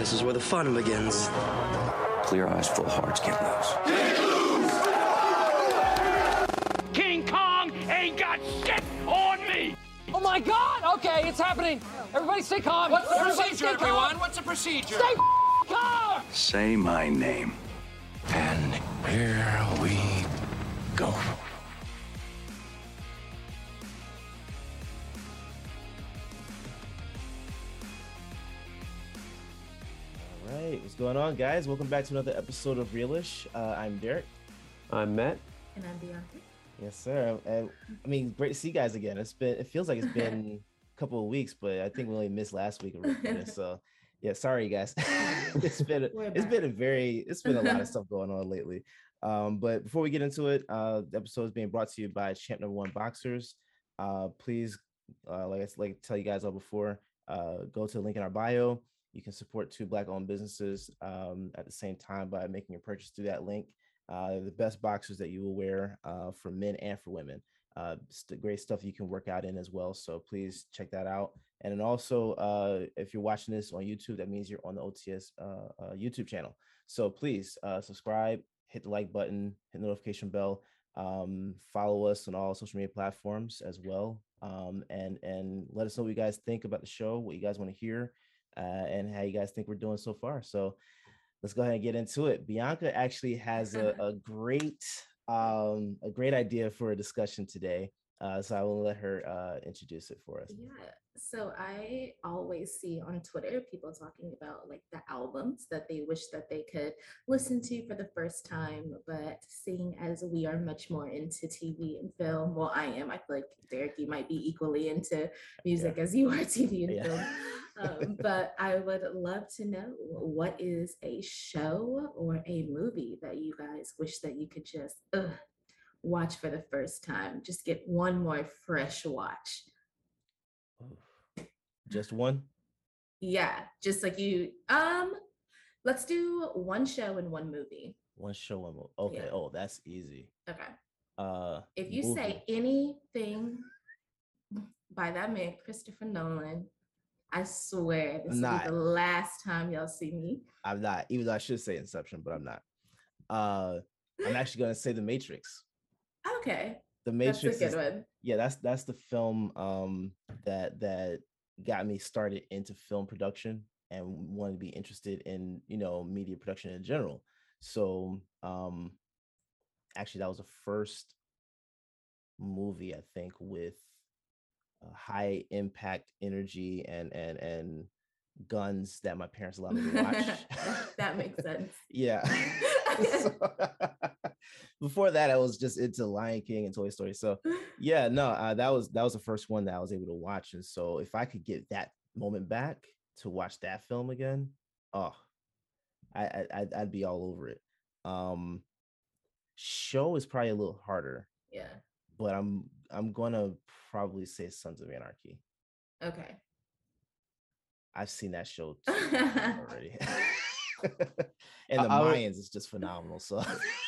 This is where the fun begins. Clear eyes, full hearts, can't lose. King Kong ain't got shit on me! Oh my god! Okay, it's happening. Everybody stay calm. What's the Everybody procedure, stay calm. everyone? What's the procedure? Stay calm! Say my name. And here we go. Right, what's going on, guys? Welcome back to another episode of Realish. Uh, I'm Derek. I'm Matt. And I'm Bianca. Yes, sir. And I mean, great to see you guys again. It's been, it feels like it's been a couple of weeks, but I think we only missed last week of recording. So, yeah, sorry, guys. it's been, a, We're been a very, it's been a lot of stuff going on lately. Um, but before we get into it, uh, the episode is being brought to you by Champ Number One Boxers. Uh, please, uh, like I s- like to tell you guys all before, uh, go to the link in our bio. You can support two black-owned businesses um, at the same time by making a purchase through that link. Uh, the best boxers that you will wear uh, for men and for women. Uh, great stuff you can work out in as well. So please check that out. And then also, uh, if you're watching this on YouTube, that means you're on the OTS uh, uh, YouTube channel. So please subscribe, hit the like button, hit the notification bell, um, follow us on all social media platforms as well, um, and and let us know what you guys think about the show, what you guys want to hear, uh, and how you guys think we're doing so far. So let's go ahead and get into it. Bianca actually has a, a great um, a great idea for a discussion today. Uh, so I will let her uh, introduce it for us. Yeah. So I always see on Twitter people talking about like the albums that they wish that they could listen to for the first time. But seeing as we are much more into TV and film, well, I am. I feel like Derek, you might be equally into music as you are TV and Yeah. film. Um, but I would love to know what is a show or a movie that you guys wish that you could just ugh, watch for the first time. Just get one more fresh watch. Just one. Yeah, just like you. Um, let's do one show and one movie. One show, one movie. Okay. Yeah. Oh, that's easy. Okay. Uh, If you say anything by that man, Christopher Nolan, I swear this will be the last time y'all see me. I'm not, even though I should say Inception, but I'm not. Uh, I'm actually gonna say The Matrix. Okay, The that's a Matrix good is, one. yeah, that's that's the film um that that got me started into film production and wanted to be interested in you know media production in general. So um actually that was the first movie I think with uh, high impact energy and and and guns that my parents allowed me to watch. that makes sense. yeah. So, before that, I was just into Lion King and Toy Story. So yeah, no, uh, that was that was the first one that I was able to watch. And so if I could get that moment back to watch that film again, oh, I, I I'd, I'd be all over it. Um, show is probably a little harder, Yeah. but I'm I'm gonna probably say Sons of Anarchy. Okay. I've seen that show already. and the I would- Mayans is just phenomenal. So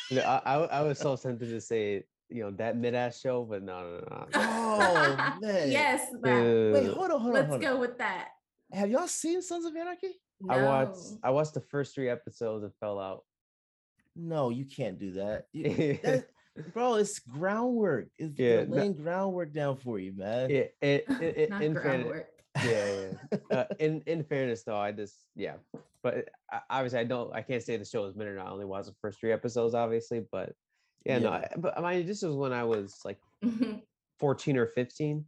You I, I, I was so tempted to say, you know, that mid ass show, but no, no, no. Oh man. yes. Matt, Dude, Wait, hold on, hold on. Let's hold on. go with that. Have y'all seen Sons of Anarchy? I watched I watched the first three episodes and fell out. No, you can't do that. You- that- bro, it's groundwork. It's Yeah, yeah, no- laying groundwork down for you, man. Yeah, it, it, it, Not groundwork. Yeah, yeah. Uh, in in fairness though, I just yeah, but I- obviously I don't I can't say the show is minute. I only watched the first three episodes, obviously, but yeah, no. I, but I mean, this was when I was like fourteen or fifteen.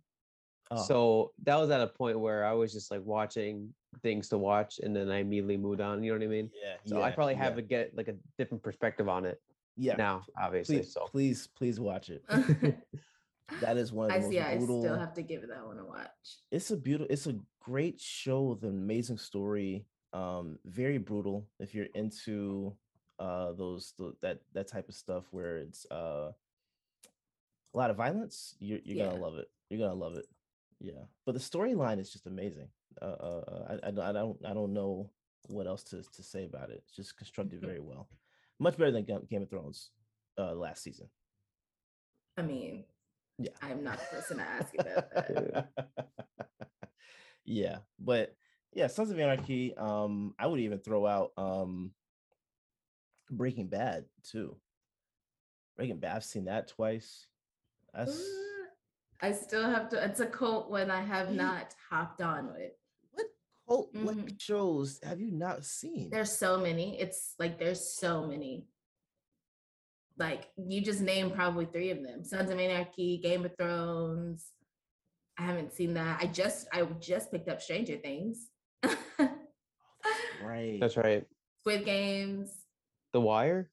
Oh, So that was at a point where I was just like watching things to watch, and then I immediately moved on. You know what I mean? yeah, So I probably have yeah, to get like a different perspective on it yeah. now, obviously. Please, So please, please watch it. That is one of I the most see. I still have to give that one a watch. it's a beautiful it's a great show with an amazing story um very brutal if you're into uh those th- that that type of stuff where it's uh a lot of violence you're, you're Yeah. gonna love it you're gonna love it yeah but the storyline is just amazing uh, uh uh, I, I don't- i don't i don't know what else to, to say about it it's just constructed very well much better than game of thrones uh last season I mean, Yeah. I'm not the person to ask about that. yeah but yeah, Sons of Anarchy. Um, I would even throw out um Breaking Bad too. Breaking Bad, I've seen that twice. That's I still have to. It's a cult when I have not hopped on with. what cult like Mhm. shows have you not seen? There's so many. It's like there's so many. Like you just named probably three of them: Sons of Anarchy, Game of Thrones. I haven't seen that. I just I just picked up Stranger Things. right. That's right. Squid Games. The Wire.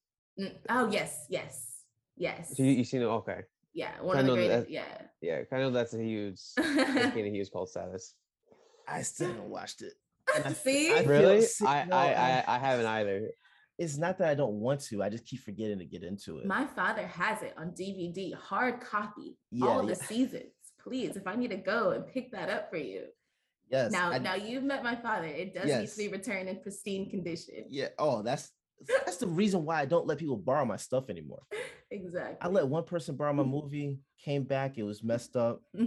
Oh yes, yes, yes. So you, you seen it? Okay. yeah, one I of the greatest. Yeah. Yeah, I know that's a huge, that's getting a huge cult status. I still haven't watched it. And See? I feel Really? sick- I, I, I I haven't either. It's not that I don't want to. I just keep forgetting to get into it. My father has it on DVD, hard copy, Yeah, all yeah. the seasons. Please, if I need to go and pick that up for you. yes. now, I- now you've met my father. It does need Yes. to be returned in pristine condition. yeah. Oh, that's that's the reason why I don't let people borrow my stuff anymore. Exactly. I let one person borrow my movie, came back, it was messed up.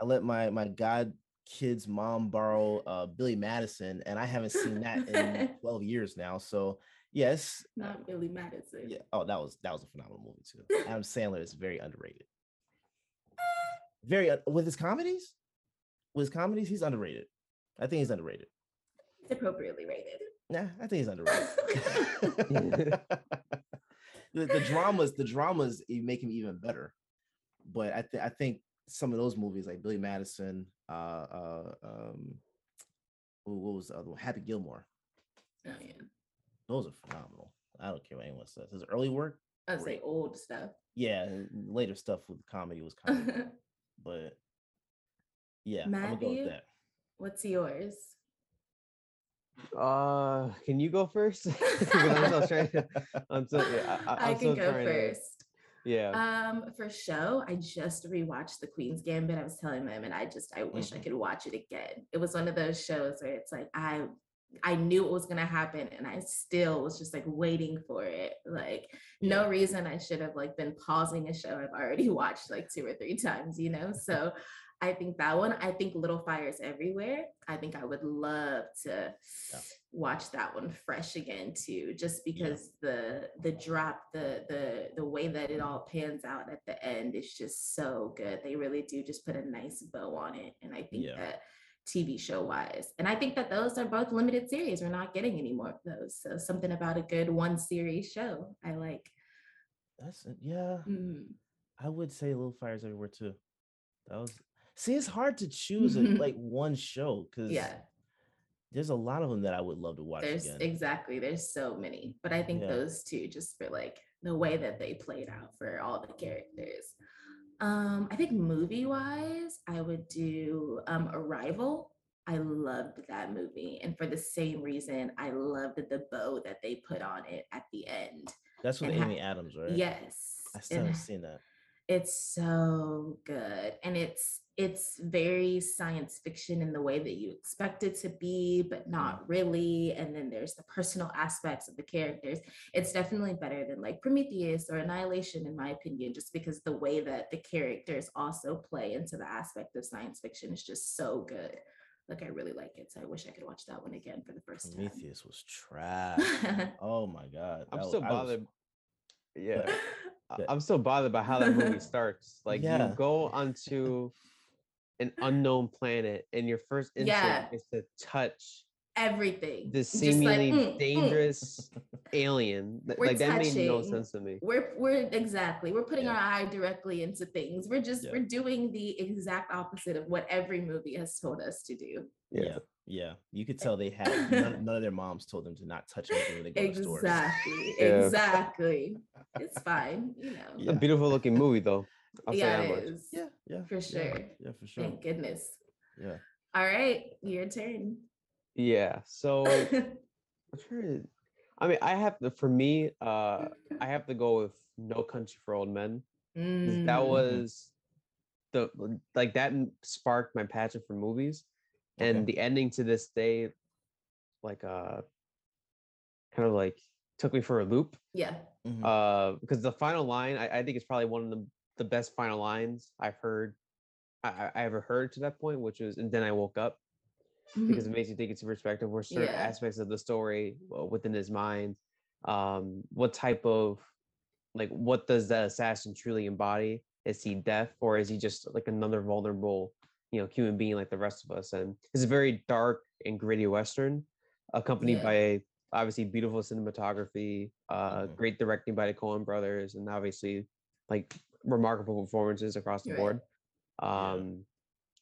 I let my my god kid's mom borrow uh Billy Madison, and I haven't seen that in 12 years now. So yes, uh, Not Billy Madison. yeah. Oh, that was that was a phenomenal movie too. Adam Sandler is very underrated. Very un- with his comedies, with his comedies, he's underrated. I think he's underrated. It's appropriately rated. Nah, I think he's underrated. the, the dramas, the dramas e- make him even better. But I, th- I think some of those movies, like Billy Madison, uh, uh, um, what was the other one? Happy Gilmore. Oh yeah. Those are phenomenal. I don't care what anyone says. His early work, I would say old stuff. yeah. Later stuff with comedy was kind of, but yeah, I'm gonna go Matthew? with that. What's yours? Uh, can you go first? I'm still trying. To, I'm still. Yeah, I, I I'm can still go trying to- first. yeah. Um, for show, I just rewatched The Queen's Gambit. I was telling them, and I just I wish I Mhm. could watch it again. It was one of those shows where it's like I I knew it was gonna happen, and I still was just like waiting for it. Like no reason I should have like been pausing a show I've already watched like two or three times, you know. So I think that one. I think Little Fires Everywhere. I think I would love to Yeah. watch that one fresh again too, just because the the drop, the the the way that it all pans out at the end is just so good. They really do just put a nice bow on it, and I think Yeah. that TV show wise, and I think that those are both limited series. We're not getting any more of those. So something about a good one series show, I like. That's. Yeah, Mm. I would say Little Fires Everywhere too. That was see, it's hard to choose a, like one show because Yeah, there's a lot of them that I would love to watch there's again. exactly there's so many, but I think Yeah. those two just for like the way that they played out for all the characters. Um, I think movie wise, I would do um Arrival. I loved that movie, and for the same reason, I loved the bow that they put on it at the end. That's with and ha- Amy Adams, right? Yes, I still and haven't seen that. it's so good and it's it's very science fiction in the way that you expect it to be but not mm. really and then there's the personal aspects of the characters it's definitely better than like prometheus or annihilation in my opinion just because the way that the characters also play into the aspect of science fiction is just so good like i really like it so i wish i could watch that one again for the first time Prometheus was trash. oh my god. I'm that still was- I was- bothered. Yeah. I- Good. I'm still bothered by how that movie starts. Like Yeah. you go onto an unknown planet, and your first Yeah. instinct is to touch everything this Just like, seemingly mm, mm. dangerous alien. Th- We're like that made no touching. sense to me. we're we're exactly we're putting Yeah. our eye directly into things we're just Yeah. we're doing the exact opposite of what every movie has told us to do yeah. yeah, You could tell they had none, none of their moms told them to not touch anything when they go to stores. exactly Yeah. exactly it's fine you know It's a beautiful looking movie, though. I'll yeah say that it much. is Yeah, yeah. For sure. Yeah, for sure. thank goodness Yeah. all right your turn Yeah. So I'm trying to. I mean, I have to. For me, uh, I have to go with No Country for Old Men. 'cause That Mm, was the like that sparked my passion for movies, and Okay. the ending to this day, like uh, kind of like took me for a loop. yeah Mhm. Uh, because the final line, I, I think it's probably one of the the best final lines I've heard, I, I ever heard to that point, which was, and then I woke up. because it makes you think into perspective where certain Yeah. aspects of the story within his mind um what type of like what does that assassin truly embody is he death or is he just like another vulnerable you know human being like the rest of us and it's a very dark and gritty western accompanied Yeah. by obviously beautiful cinematography uh Mhm. great directing by the coen brothers and obviously like remarkable performances across the Right. board um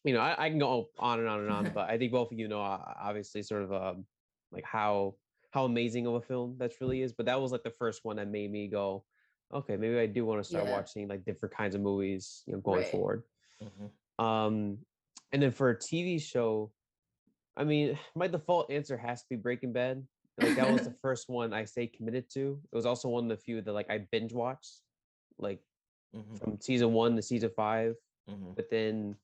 you know I, I can go on and on and on but i think both of you know uh, obviously sort of um like how how amazing of a film that really is but that was like the first one that made me go okay maybe i do want to start Yeah. watching like different kinds of movies you know going Right. forward Mhm. um and then for a tv show i mean my default answer has to be breaking bad like that was the first one i stayed committed to it was also one of the few that like i binge watched like Mhm. from season one to season five Mhm. within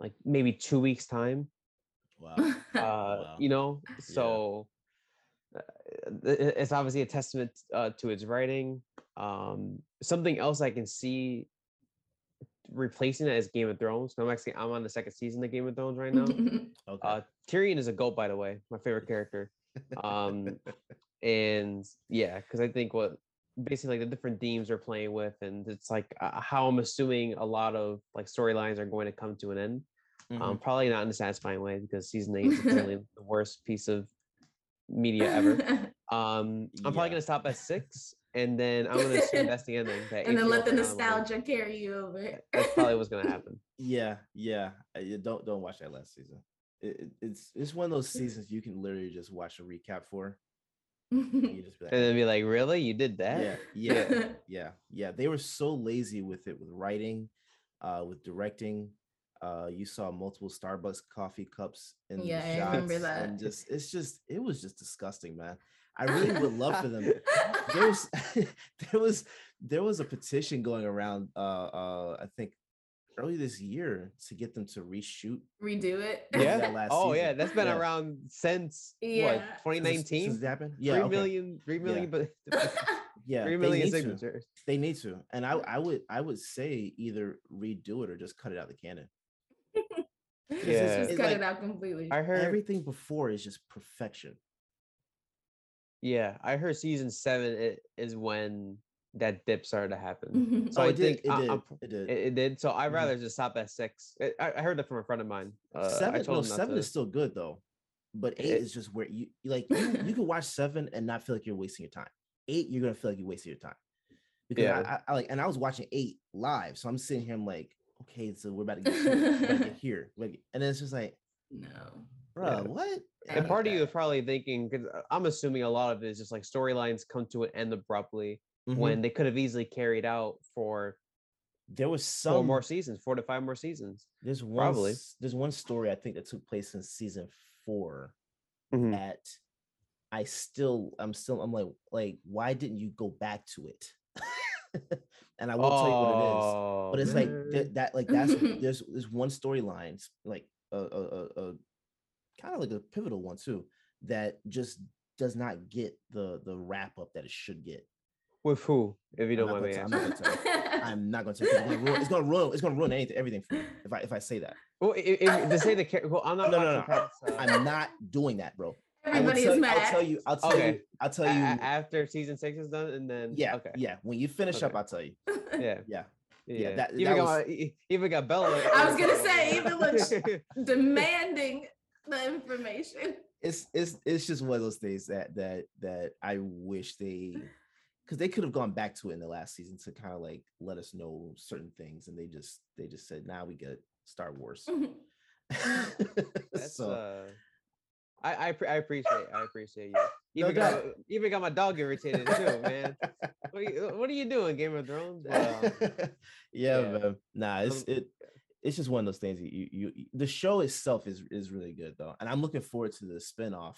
like maybe two weeks time Wow. uh Wow. you know so uh, i- i- it's obviously a testament uh, to its writing um something else i can see replacing it is game of thrones i'm actually i'm on the second season of game of thrones right now Okay. uh tyrion is a goat by the way my favorite character um and yeah because i think what basically like the different themes they're playing with and it's like uh, how i'm assuming a lot of like storylines are going to come to an end um Mhm. probably not in a satisfying way because season eight is clearly the worst piece of media ever um i'm probably gonna stop at six and then i'm gonna assume that's the ending that and then let the HBO finale- nostalgia carry you over. that's probably what's gonna happen Yeah, yeah. uh, don't don't watch that last season. It, it- it's it's one of those seasons you can literally just watch a recap for. you just be like, and then be like really you did that yeah, yeah, yeah, yeah. They were so lazy with it, with writing, uh, with directing. Uh, you saw multiple Starbucks coffee cups in the Yeah, I remember shots, that. and just it's just it was just disgusting, man. I really would love for them. There was there was there was a petition going around. Uh, uh, I think early this year to get them to reshoot redo it. yeah that last oh yeah season. that's been Yeah. around since Yeah. what Since- since 2019 it. Three Yeah, okay. million, three million, but Yeah, three they million need to. signatures. They need to, and I I would I would say either redo it or just cut it out the canon. Just- Yeah. Just It's cut like- it out completely. I heard, Everything before is just perfection. yeah, I heard season seven is when that dip started to happen. Mhm. So oh, I it did. think It I- did. I'm- it did. It, it did. So I'd Mhm. rather just stop at six. I, I I heard that from a friend of mine. Uh, I seven, told no, him seven to- is still good though, but eight It- is just where you you like you, you can watch seven and not feel like you're wasting your time. Eight, you're gonna feel like you're wasting your time because Yeah. I, I, I like and I was watching eight live, so I'm sitting here, I'm like, okay, so we're about to get here, we're about to get here, Like, and then it's just like, no. bro, Yeah. what? And part of you is probably thinking, because I'm assuming a lot of it is just like storylines come to an end abruptly Mhm. when they could have easily carried out for there was four some more seasons, four to five more seasons. There's one Probably. there's one story I think that took place in season 4 Mhm. that I still I'm still I'm like like why didn't you go back to it? and I won't tell you what it is. But Oh, it's like man. that, that like that's there's there's one storyline like a, a, a, a kind of like a pivotal one too that just does not get the the wrap up that it should get. With who? If you don't not mind me gonna I'm asking. not gonna tell you. I'm not going to. It's gonna ruin. It's gonna ruin. It's gonna ruin anything, everything for me if I if I say that. Well, i- i- to say the character, well, I'm not No, no, no. past, uh, I'm not doing that, bro. I will Everybody tell, is you- mad. I'll tell you. I'll tell you. Okay. I'll tell you. a- after season six is done, and then yeah, okay, yeah. When you finish up, I'll tell you. yeah, Yeah, yeah. that- even that got was- even got Bella. I was gonna say, even looks- Demanding the information. it's it's it's just one of those things that that that I wish they, because they could have gone back to it in the last season to kind of like let us know certain things, and they just they just said, "Now nah, we get Star Wars." That's, so uh, I I, pre- I appreciate I appreciate you. No Even got, even got my dog irritated too, man. What are you, what are you doing, Game of Thrones? Um, yeah, yeah. man. Nah, it's Um, it. It's just one of those things. that You, you, you, the show itself is is really good though, and I'm looking forward to the spinoff,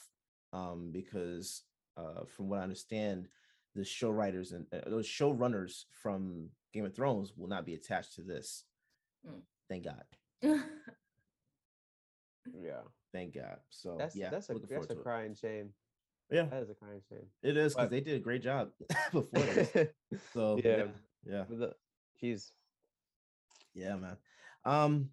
um, because uh, from what I understand, the show writers and uh, those showrunners from Game of Thrones will not be attached to this. Mm. Thank God. yeah, Thank God. So that's yeah, that's a that's a forward to crying shame. Yeah, That is a crying shame. it is because they did a great job before this. So yeah, Yeah. yeah, the- Jeez. yeah, man. Um,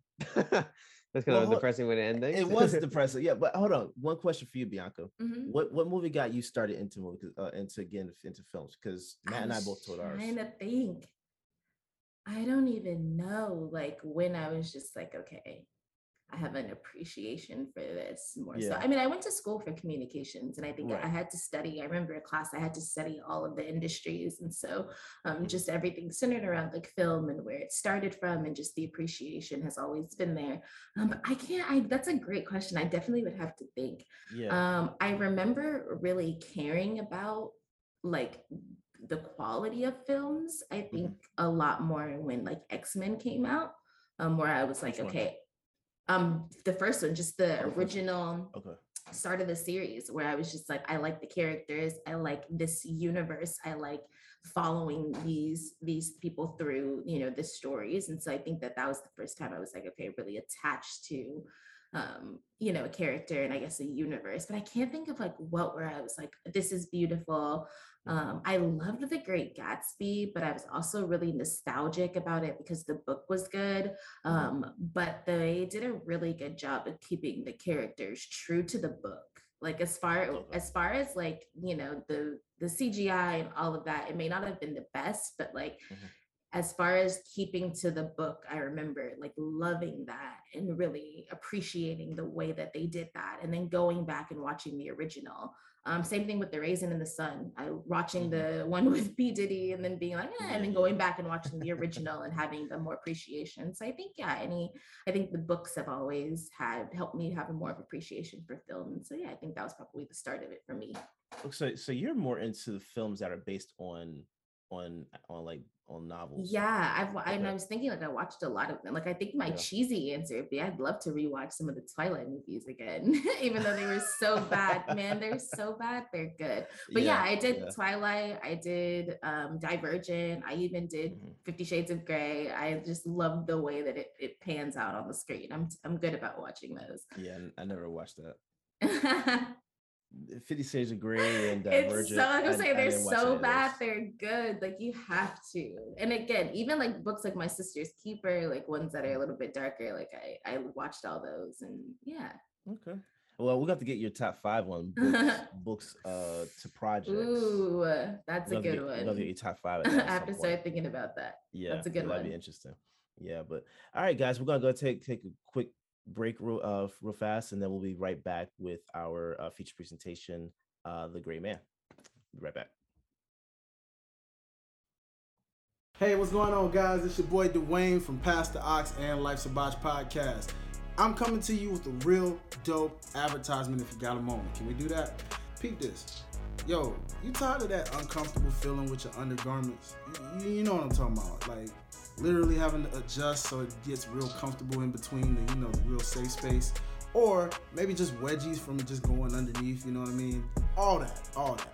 That's kind Well, of hold- depressing way to end things. It was depressing. Yeah, but hold on. One question for you, Bianca. Mhm. What what movie got you started into movie uh, into again into films? Because Matt and I both told ours. Trying to think. I don't even know, like when I was just like, okay, I have an appreciation for this more. So I mean, I went to school for communications, and I think I had to study. I remember a class I had to study all of the industries, and so um, Mhm. just everything centered around like film and where it started from, and just the appreciation has always been there. Um, but I can't. I that's a great question. I definitely would have to think. Yeah. Um, I remember really caring about like the quality of films. I Mm-hmm. think a lot more when like X Men came out, um, where I was like, okay, um, the first one, just the the first one. original okay. start of the series, where I was just like, I like the characters, I like this universe, I like following these these people through you know the stories and so i think that that was the first time i was like okay really attached to um you know a character and i guess a universe but i can't think of like what where i was like this is beautiful um i loved the great gatsby but i was also really nostalgic about it because the book was good um but they did a really good job of keeping the characters true to the book. Like as far as far as like you know the the cgi and all of that it may not have been the best but like Mhm. as far as keeping to the book i remember like loving that and really appreciating the way that they did that and then going back and watching the original um, same thing with the raisin in the sun. I watching the one with p. Diddy and then being like eh, and then going back and watching the original and having the more appreciation. So i think yeah any i think the books have always had helped me have a more of appreciation for film. And so yeah i think that was probably the start of it for me. So so you're more into the films that are based on on on like on novels. Yeah, I've wa- and I was thinking like I watched a lot of them. Like I think my Yeah. cheesy answer would be I'd love to rewatch some of the Twilight movies again, even though they were so bad. Man, they're so bad, they're good. But yeah, I did yeah. Twilight, I did um Divergent, I even did Mhm. Fifty Shades of Grey. I just love the way that it, it pans out on the screen. I'm I'm good about watching those. Yeah, I I never watched that. Fifty Shades of Grey and it's so like I- I'm saying I they're watch any so bad, they're good. Like you have to. And again, even like books like My Sister's Keeper, like ones that are a little bit darker, like I I watched all those and yeah. Okay. Well, we'll have to get your top five on books, books uh to projects. Ooh, that's a We'll to good get- we'll one. get your top five. I of that at have to point. start thinking about that. Yeah, That's a good one. That'd be interesting. Yeah, but all right, guys, we're gonna go take take a quick break real uh real fast, and then we'll be right back with our uh, feature presentation, uh, The Gray Man. Be right back. Hey, what's going on, guys? It's your boy Dwayne from Pastor Ox and Life a podcast. I'm coming to you with a real dope advertisement if you got a moment. Can we do that? Peep this. Yo, you tired of that uncomfortable feeling with your undergarments? You, you know what I'm talking about. Like, literally having to adjust so it gets real comfortable in between the, you know, the real safe space. Or maybe just wedgies from just going underneath, you know what I mean? All that, all that.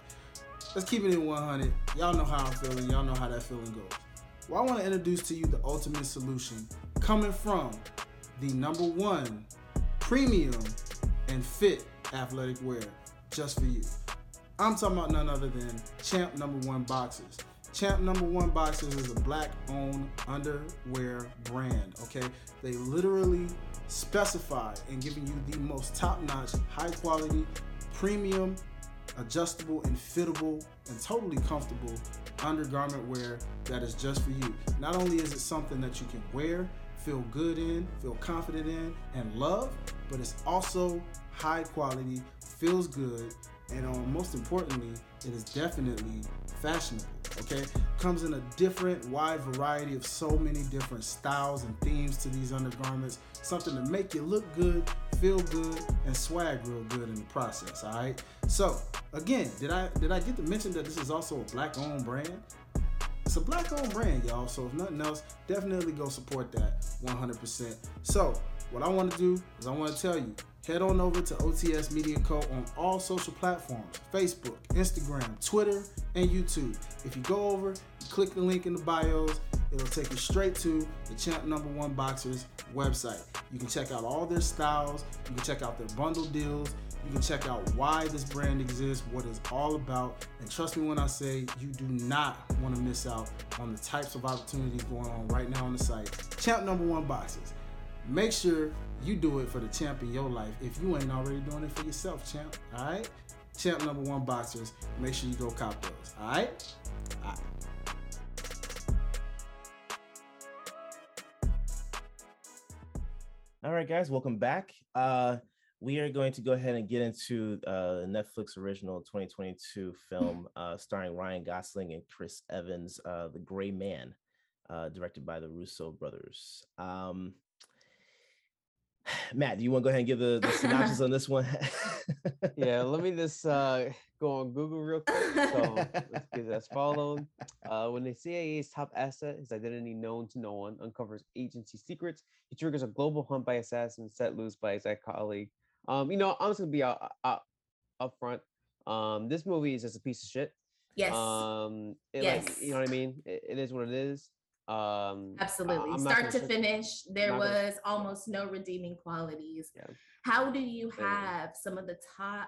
Let's keep it in 100. Y'all know how I'm feeling. Y'all know how that feeling goes. Well, I want to introduce to you the ultimate solution coming from the number one premium and fit athletic wear just for you. I'm talking about none other than Champ Number One Boxers. Champ Number One Boxers is a black owned underwear brand, okay? They literally specify in giving you the most top notch, high quality, premium, adjustable, and fittable, and totally comfortable undergarment wear that is just for you. Not only is it something that you can wear, feel good in, feel confident in, and love, but it's also high quality, feels good, and um, most importantly, it is definitely fashionable. Okay, comes in a different, wide variety of so many different styles and themes to these undergarments. Something to make you look good, feel good, and swag real good in the process. All right. So again, did I did I get to mention that this is also a black-owned brand? It's a black-owned brand, y'all. So if nothing else, definitely go support that 100%. So what I want to do is I want to tell you head on over to OTS Media Co. on all social platforms Facebook, Instagram, Twitter, and YouTube. If you go over, you click the link in the bios, it'll take you straight to the Champ Number One Boxers website. You can check out all their styles, you can check out their bundle deals, you can check out why this brand exists, what it's all about, and trust me when I say you do not want to miss out on the types of opportunities going on right now on the site. Champ Number One Boxers. Make sure you do it for the champ in your life if you ain't already doing it for yourself, champ. All right? Champ number one boxers. Make sure you go cop those. All right? All right. All right, guys, welcome back. Uh, we are going to go ahead and get into uh, Netflix original 2022 film uh, starring Ryan Gosling and Chris Evans, uh, The Gray Man, uh, directed by the Russo brothers. Um, Matt, do you want to go ahead and give the, the synopsis on this one? yeah, let me just uh, go on Google real quick. So let's get as followed. Uh, when the CIA's top asset, his identity known to no one, uncovers agency secrets, he triggers a global hunt by assassins set loose by his ex-colleague. Um, you know, I'm just gonna be out, out up front. Um, this movie is just a piece of shit. Yes. Um, it, Yes. like, you know what I mean? It, it is what it is. Um, Absolutely. Start to finish, there not gonna- was almost no redeeming qualities. Yeah. How do you have some of the top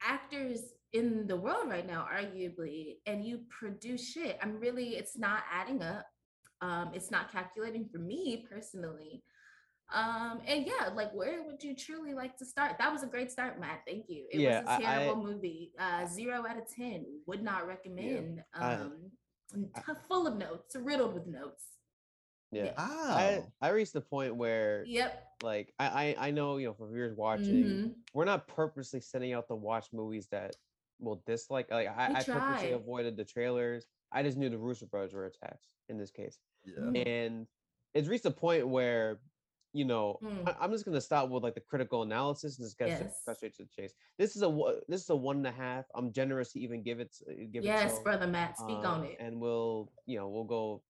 actors in the world right now, arguably, and you produce shit? I'm really, it's not adding up. Um, it's not calculating for me personally. Um, and yeah, like where would you truly like to start? That was a great start, Matt. Thank you. It Yeah, was I- a I- terrible movie. Uh, zero out of ten. Would not recommend. I- Um, full of notes, riddled with notes. yeah. Oh. I, I reached the point where Yep. like I, I I know you know for viewers watching, Mhm. we're not purposely sending out to watch movies that will dislike. Like I, We I purposely try. avoided the trailers. I just knew the Russo brothers were attached in this case, Yeah. and it's reached a point where you know Mm. I, I'm just gonna stop with like the critical analysis and just get Yes. straight to the chase. This is a this is a one and a half. I'm generous to even give it uh, give Yes, it so. brother Matt, speak on Um, it. and we'll you know we'll go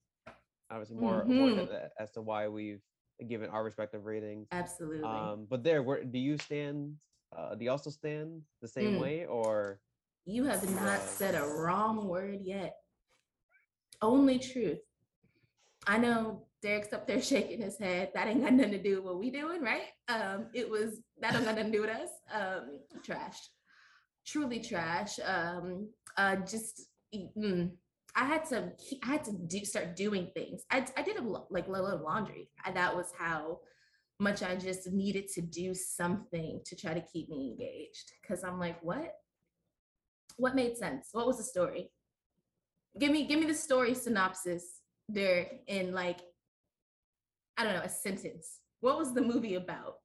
obviously more, more Mhm. that as to why we've given our respective ratings. Absolutely. Um, but there, where do you stand? Uh, do you also stand the same Mm. way, or you have not Yeah. said a wrong word yet. Only truth. I know Derek's up there shaking his head. That ain't got nothing to do with what we doing, right? Um, it was that don't got nothing to do with us. Um, trash, truly trash. Um, uh, just mm, I had to I had to do start doing things. I I did a, like a little laundry. And that was how much I just needed to do something to try to keep me engaged. Cause I'm like, what? What made sense? What was the story? Give me give me the story synopsis there in like I don't know, a sentence. What was the movie about?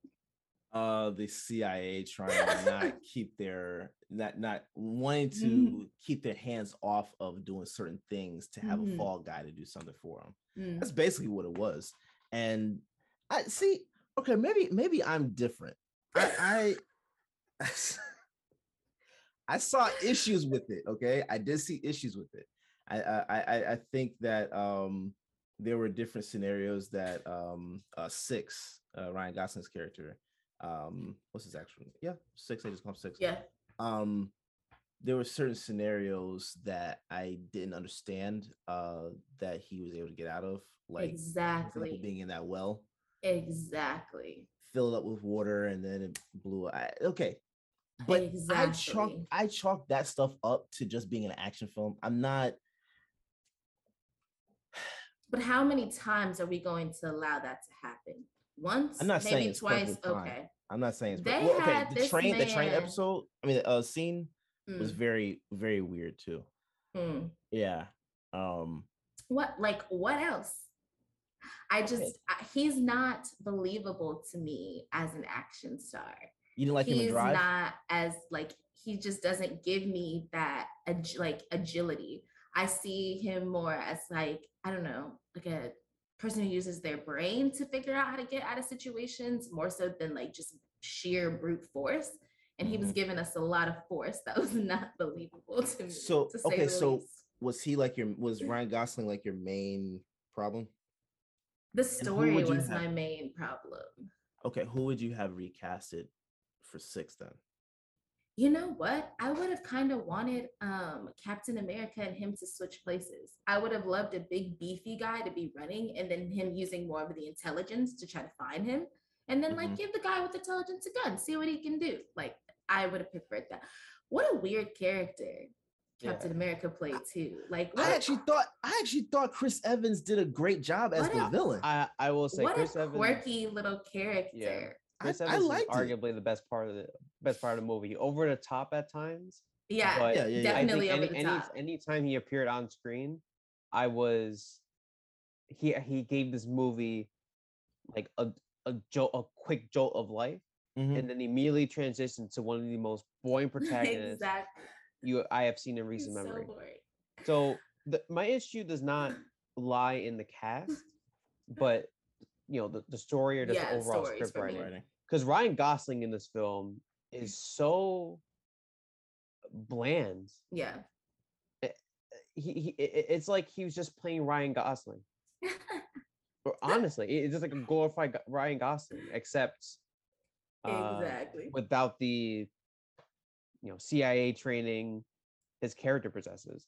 uh the CIA trying to not keep their not not wanting to Mm. keep their hands off of doing certain things to have Mhm. a fall guy to do something for them. Mm, That's basically what it was. And I see, okay, maybe maybe I'm different. I I, I saw issues with it. Okay, I did see issues with it. I I I, I think that um there were different scenarios that um uh six uh, Ryan Gosling's character um what's his actual name? yeah six I just call him six Yeah. um there were certain scenarios that I didn't understand uh that he was able to get out of like exactly. being in that well Exactly. filled up with water and then it blew I, okay but I chalk I chalk that stuff up to just being an action film. I'm not But how many times are we going to allow that to happen? Once, I'm not saying maybe it's twice. Okay. I'm not saying it's They well, okay. The train the train episode, I mean uh scene was Mm, very very weird too. mm. Yeah. Um What like what else? I Okay. just I, he's not believable to me as an action star. you didn't like him in he's Drive? not as like he just doesn't give me that ag- like agility. I see him more as like I don't know, like a person who uses their brain to figure out how to get out of situations more so than like just sheer brute force. And he was Mhm. giving us a lot of force that was not believable to me. So, to say okay, so least. was he like your was Ryan Gosling like your main problem? the story was have- my main problem. Okay, who would you have recasted for six then? You know what? I would have kind of wanted um Captain America and him to switch places. I would have loved a big beefy guy to be running and then him using more of the intelligence to try to find him. And then like Mhm. give the guy with intelligence a gun, see what he can do. Like I would have preferred that. What a weird character. Captain Yeah. America played too. Like I what? actually thought I actually thought Chris Evans did a great job as What the a- villain. I I will say what Chris a Evans. quirky little character. Chris I, I Evans is liked it. arguably the best part of the best part of the movie. Over the top at times, Yeah, but Yeah, yeah, yeah. Definitely over any, the any top. anytime he appeared on screen, I was he he gave this movie like a a jolt, a quick jolt of life, Mhm. and then immediately transitioned to one of the most boring protagonists exactly. you I have seen in recent so memory. boring. So the, my issue does not lie in the cast, but you know the, the story or just Yeah, the overall script writing. Because Ryan Gosling in this film is so bland. Yeah. He, he i- i- it's like he was just playing Ryan Gosling. Honestly, it's just like a glorified Ryan Gosling, except uh, exactly. without the you know CIA training his character possesses.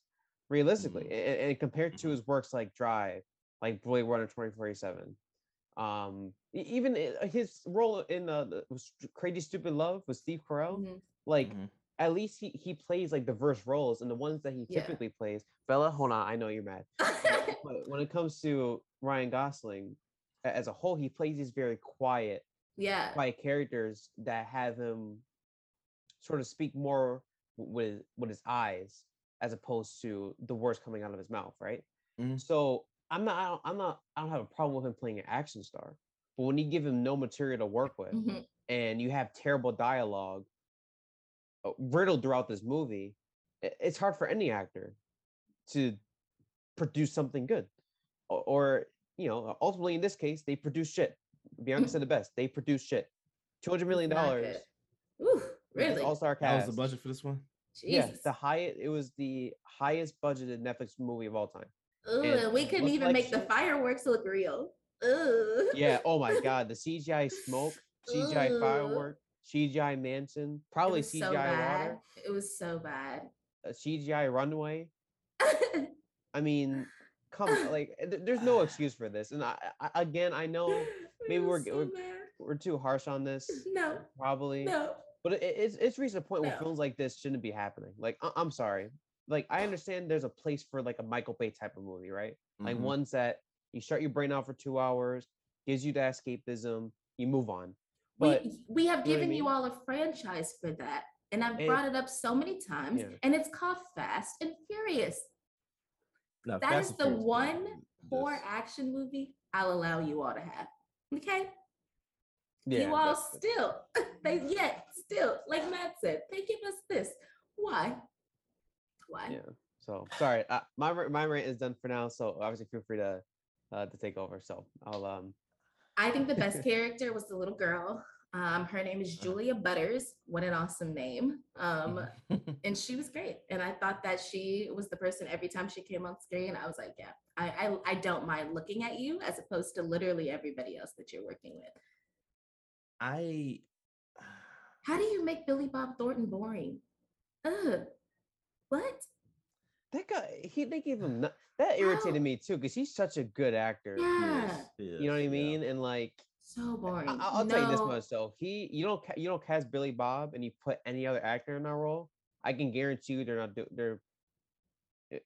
Realistically, Mhm. a- a- and, compared to his works like Drive, like Blade Runner twenty forty seven, um, even his role in uh, the Crazy Stupid Love with Steve Carell, Mhm. like Mhm. at least he he plays like diverse roles, and the ones that he Yeah. typically plays. Bella, hold on, I know you're mad. but when it comes to Ryan Gosling, as a whole, he plays these very quiet yeah. quiet characters that have him sort of speak more with with his eyes as opposed to the words coming out of his mouth, right? Mhm. So I'm not, I don't, I'm not, I don't have a problem with him playing an action star, but when you give him no material to work with Mhm. and you have terrible dialogue uh, riddled throughout this movie, i- it's hard for any actor to produce something good, or, or you know, ultimately in this case, they produce shit. Bianca said the best. They produce shit. Two hundred million dollars. really? All star That cast. was the budget for this one. Yeah, the highest. It was the highest budgeted Netflix movie of all time. Ooh, and we couldn't even like make the fireworks look real. Ooh. Yeah. Oh my god, the CGI smoke, CGI Ugh. firework, CGI mansion, probably CGI so water, It was so bad. a CGI runway. I mean, come on, like eh, th- there's no excuse for this. And I, I again, I know maybe we're so we're- we're too harsh on this, No, probably. no. But it, it's it's reached a point where films like this shouldn't be happening. Like I, I'm sorry, like I understand there's a place for like a Michael Bay type of movie, right? Like Mhm. ones that you shut your brain out for two hours, gives you that escapism, you move on. But we we have you know I given you all a franchise for that. And I've And- brought it up so many times, Yeah. and it's called Fast and Furious. No, That Fast is the Furious one just- Poor action movie I'll allow you all to have. Okay? yeah, you all still, they yet still, like Matt said, they give us this. Why? Why? yeah. So sorry, uh, my my rant is done for now. So obviously feel free to uh, to take over. So I'll um I think the best character was the little girl. Um, her name is Julia Butters. What an awesome name. Um, and she was great. And I thought that she was the person every time she came on screen. I was like, yeah, I, I, I don't mind looking at you as opposed to literally everybody else that you're working with. I How do you make Billy Bob Thornton boring? Ugh. What? That guy he they gave him no- that irritated How? me too because he's such a good actor. Yeah. You know what I mean? And like So boring. I- I- I'll tell you this much though. He you don't you don't cast Billy Bob and you put any other actor in that role. I can guarantee you they're not do- they're eh,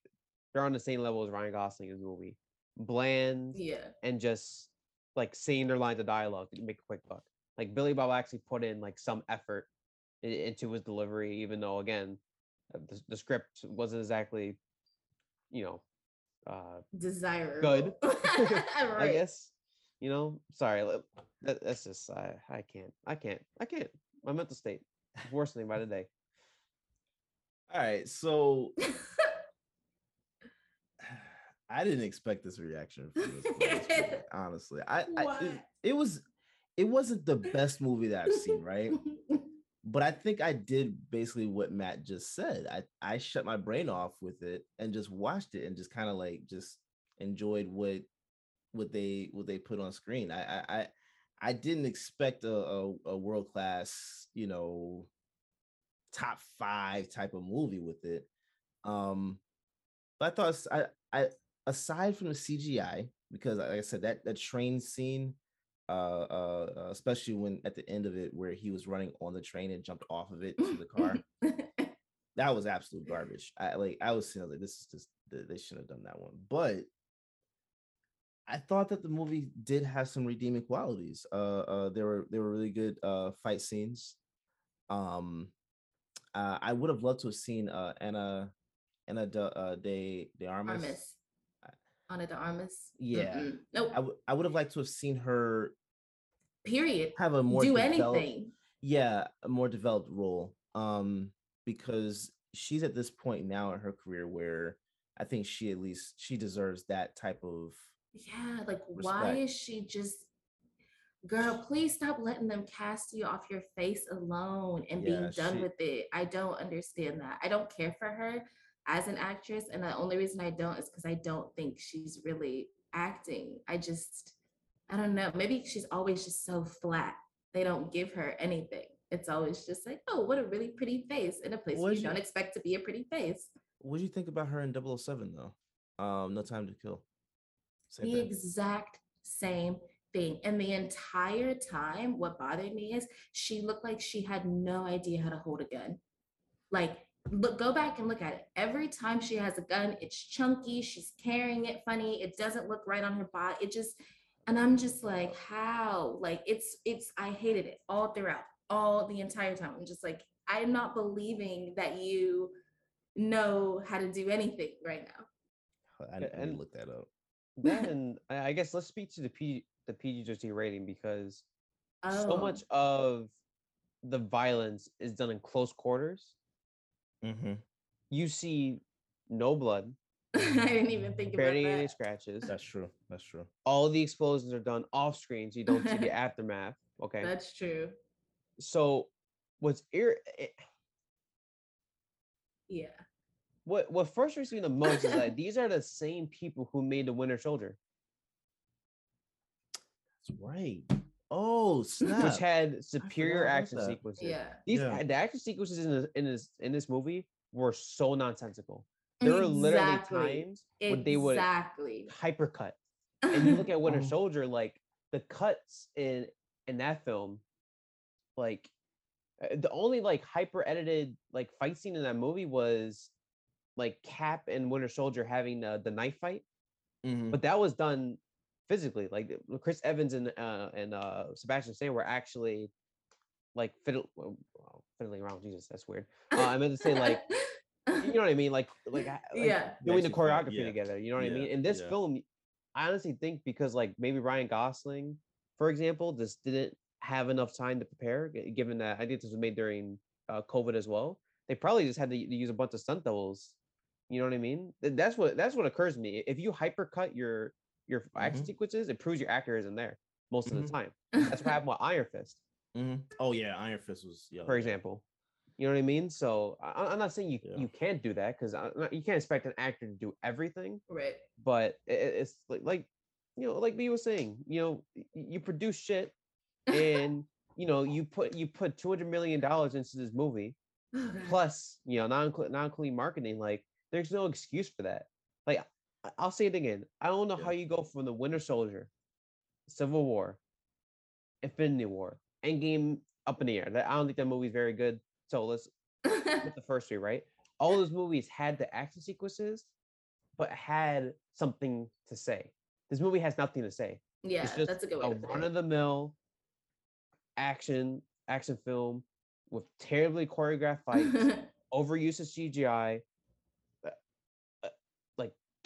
they're on the same level as Ryan Gosling in the movie. Bland Yeah. and just like saying their lines of dialogue to make a quick buck. Like Billy Bob actually put in like some effort into his delivery, even though again the, the script wasn't exactly, you know, uh, Desirable. I right. guess. You know, sorry. li- That, that's just I I can't I can't I can't. My mental state is worsening by the day. all right. So I didn't expect this reaction from this, movie, honestly. I, I it, it was it wasn't the best movie that I've seen, right? But I think I did basically what Matt just said. I I shut my brain off with it and just watched it and just kind of like just enjoyed what what they what they put on screen. I I I, didn't expect a a, a world class you know top five type of movie with it. Um, but I thought I I aside from the CGI because like I said that that train scene uh, uh, uh, especially when at the end of it where he was running on the train and jumped off of it to the car. that was absolute garbage. I like I was saying like this is just they shouldn't have done that one. But I thought that the movie did have some redeeming qualities. Uh, uh there were there were really good uh fight scenes. Um, uh, I would have loved to have seen uh Ana Ana de, uh, de de Armas. Armis. Ana de Armas. Yeah. Mm-mm. Nope. I would have liked to have seen her Period. have a more Do anything. yeah a more developed role um because she's at this point now in her career where i think she at least she deserves that type of Yeah, like why is she just girl, please stop letting them cast you off your face alone and being done she- with it. I don't understand that. I don't care for her as an actress. And the only reason I don't is because I don't think she's really acting. I just I don't know. Maybe she's always just so flat. They don't give her anything. It's always just like, oh, what a really pretty face in a place where you you- don't expect to be a pretty face. what do you think about her in 007 though um no time to kill Same the thing. exact same thing. And the entire time, what bothered me is she looked like she had no idea how to hold a gun. Like, look, go back and look at it. Every time she has a gun, it's chunky. She's carrying it funny. It doesn't look right on her body. It just, and I'm just like, how? Like, it's, it's, I hated it all throughout, all the entire time. I'm just like, I'm not believing that you know how to do anything right now. I, I need to and- look that up That and I I guess let's speak to the P the PG thirteen rating because so Oh. much of the violence is done in close quarters. Mm-hmm. You see no blood, I didn't even think about barely any that. scratches. that's true that's true All the explosions are done off screen, so you don't see the aftermath. Okay, That's true. so what's ir- eh, Yeah. what what frustrates me the most is that these are the same people who made the Winter Soldier, that's right oh snap which had superior action that. sequences. Yeah. These Yeah. the action sequences in this in this in this movie were so nonsensical. There were literally Exactly. times when they would Exactly. hypercut. And you look at Winter Oh. Soldier, like the cuts in in that film, like uh, the only like hyper edited like fight scene in that movie was like Cap and Winter Soldier having uh, the knife fight, Mhm. but that was done physically. Like Chris Evans and uh, and uh, Sebastian Stan were actually like fiddle, well, well, fiddling around. Jesus, that's weird. Uh, I meant to say like you know what I mean, like like, like yeah. doing the Actually fight, choreography yeah. together. You know what I mean? In this yeah. film, I honestly think because like maybe Ryan Gosling, for example, just didn't have enough time to prepare, given that I think this was made during uh, COVID as well. They probably just had to, to use a bunch of stunt doubles. You know what I mean? That's what that's what occurs to me. If you hypercut your your action Mhm. sequences, it proves your actor isn't there most of the time. That's what happened with Iron Fist, Mhm. oh yeah iron fist was yeah for example. You know what I mean? So I, I'm not saying you Yeah. you can't do that because you can't expect an actor to do everything Right. but i- i- it's like like you know like B was saying you know you produce shit and you know you put you put 200 million dollars into this movie Oh, plus you know non non including marketing like there's no excuse for that like I- I'll say it again I don't know Yeah. how you go from the Winter Soldier Civil War Infinity War Endgame up in the air I don't think that movie's very good so let's with the first three, right? All those movies had the action sequences, but had something to say. This movie has nothing to say. yeah, it's just that's a good way a run of the mill action action film with terribly choreographed fights, overuse of CGI,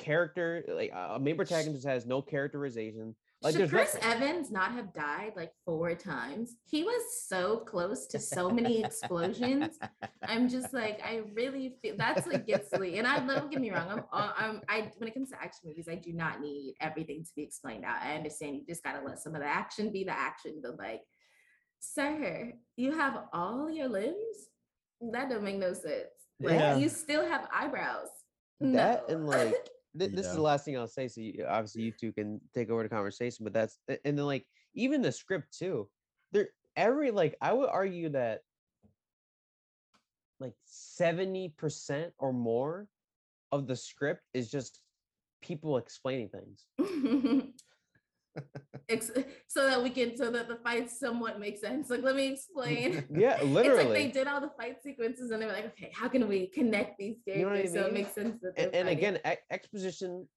character, like uh, a main protagonist has no characterization. Like Should Chris nothing- Evans not have died like four times? He was so close to so many explosions. I'm just like, I really feel that's like gets me. And I don't get me wrong. I'm, I'm, I when it comes to action movies, I do not need everything to be explained out. I understand you just gotta let some of the action be the action, but like, sir, you have all your limbs. That don't make no sense. Like, Yeah. you still have eyebrows. that No. and like th- this is the last thing I'll say. So you, obviously you two can take over the conversation, but that's and then like even the script too. There every like I would argue that like seventy percent or more of the script is just people explaining things. so that we can so that the fights somewhat make sense. Like, let me explain. Yeah, It's like literally. they did all the fight sequences and they were like, okay, how can we connect these You know I characters so it makes sense that and, and again, exposition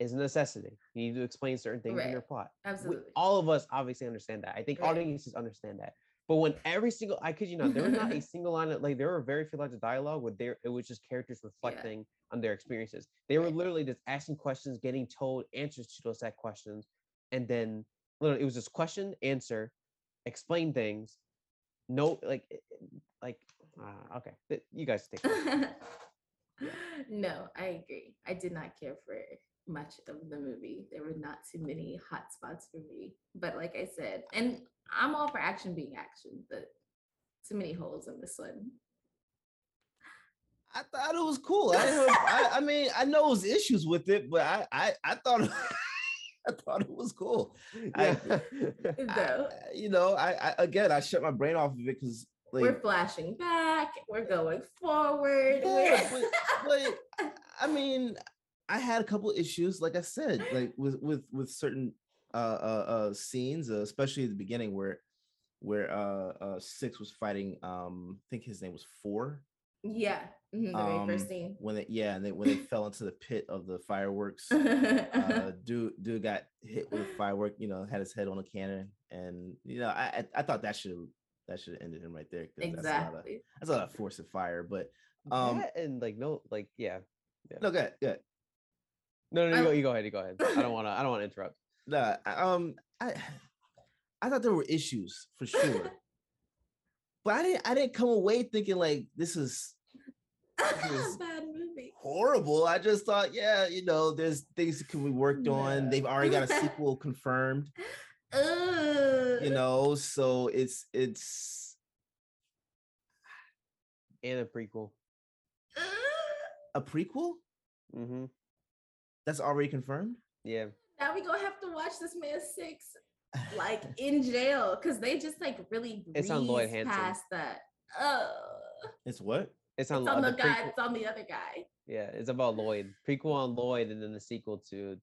is a necessity. You need to explain certain things in your Right. plot. We- absolutely. all of us obviously understand that. I think Right. audiences understand that. But when every single, I kid you not, there was not a single line of like there were very few lines of dialogue where there it was just characters reflecting on their experiences. They were literally just asking questions, getting told answers to those set questions, and then literally it was just question, answer, explain things. No, like, it- it- like, uh, okay, eh, you guys take. it. no, I agree. I did not care for much of the movie. There were not too many hot spots for me. But like I said, and I'm all for action being action, but too many holes in this one. I thought it was cool. I, have- I, I mean, I know it was issues with it, but I, I, I thought, I thought it was cool. Yeah. No. I- you know, I, I again, I shut my brain off of it because, like, we're flashing back, we're going forward. Yeah, we're- but, but I mean, I had a couple issues, like I said, like with with with certain uh uh, uh scenes, uh, especially at the beginning where where uh uh six was fighting. Um, I think his name was four. Yeah, mhm, the very first um, scene. when they yeah, and they when they fell into the pit of the fireworks. uh, dude dude got hit with a firework you know had his head on a cannon and you know i i, I thought that should that should have ended him right there 'cause that's a lot of exactly. that's a lot of force of fire but um That and like no, like yeah. no good good No, no, you Um, go, you go ahead, you go ahead. I don't want to. I don't want to interrupt. nah, um i i thought there were issues for sure but i didn't i didn't come away thinking like this is is- Bad movie. horrible i just thought yeah you know there's things that can be worked on they've already got a sequel confirmed Ugh. you know so it's it's And a prequel. Ugh. a prequel Mm-hmm. that's already confirmed Yeah. Now we gonna have to watch this man six like in jail because they just like really It's on Lloyd breezed Hansen. past that. Oh, it's what It's it's on, on uh, the, the guy. prequel. It's on the other guy. Yeah, it's about Lloyd. Prequel on Lloyd, and then the sequel to.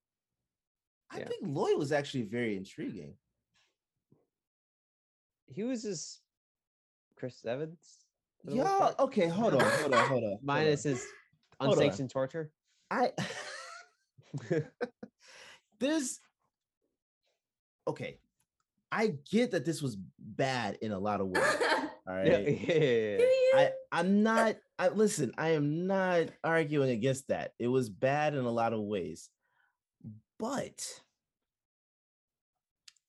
i think lloyd was actually very intriguing He was just Chris Evans. for yeah okay hold on hold on hold on hold Minus on. his unsanctioned torture. i there's okay i get that this was bad in a lot of ways all right Yeah, yeah, yeah, yeah. I I'm not I listen, I am not arguing against that. It was bad in a lot of ways. But